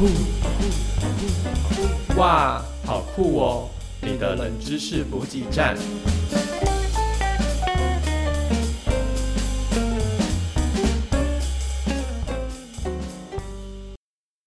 酷，哇，好酷哦！你的冷知识补给站。